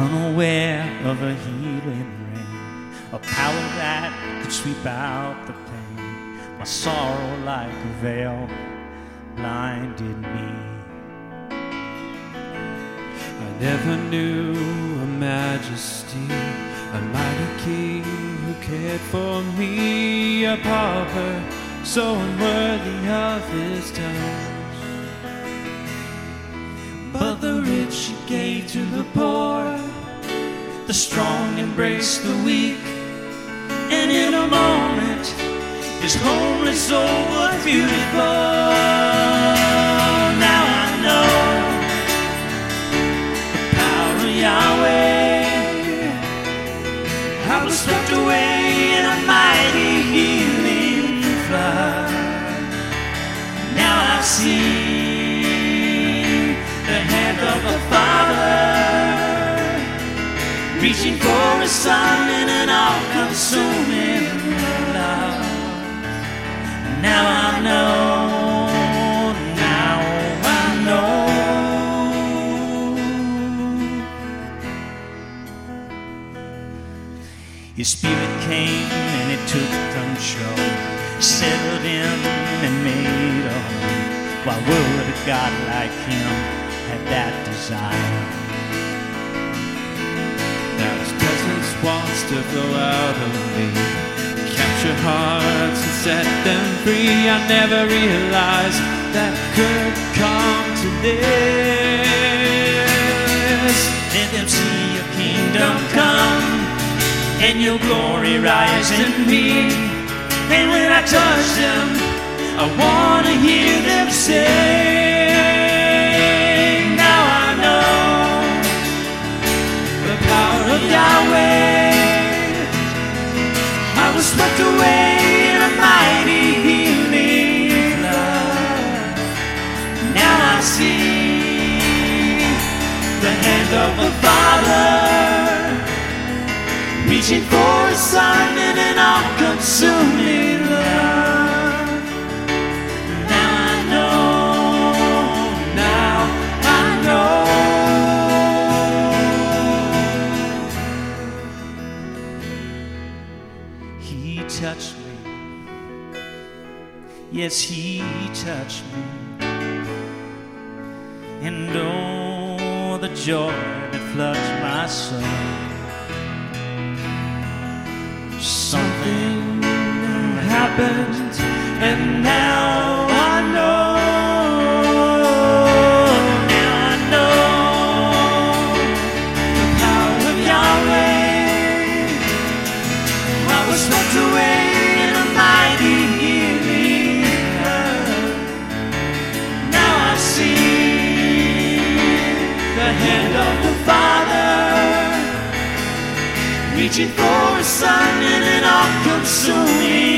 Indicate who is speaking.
Speaker 1: unaware of a healing rain, a power that could sweep out the pain. My sorrow like a veil blinded me.
Speaker 2: I never knew a majesty, a mighty king who cared for me, a pauper so unworthy of his touch.
Speaker 1: But the rich he gave to the poor, the strong embrace the weak, and in a moment his homeless soul was beautiful. Now I know the power of Yahweh. I was swept away in a mighty healing flood. Now I see reaching for a son in an all-consuming love. Now I know, now I know. His spirit came and it took control, settled in and made a home. Why would a God like him have that desire?
Speaker 2: To flow out of me, capture hearts and set them free. I never realized that could come to this.
Speaker 1: Let them see your kingdom come and your glory rise in me. And when I touch them, I want to hear them say, of the Father reaching for a son in an all-consuming love. Yes, he touched me. And oh, the joy that floods my soul. Something happened, the hand of the Father. Reaching for a son in an all-consuming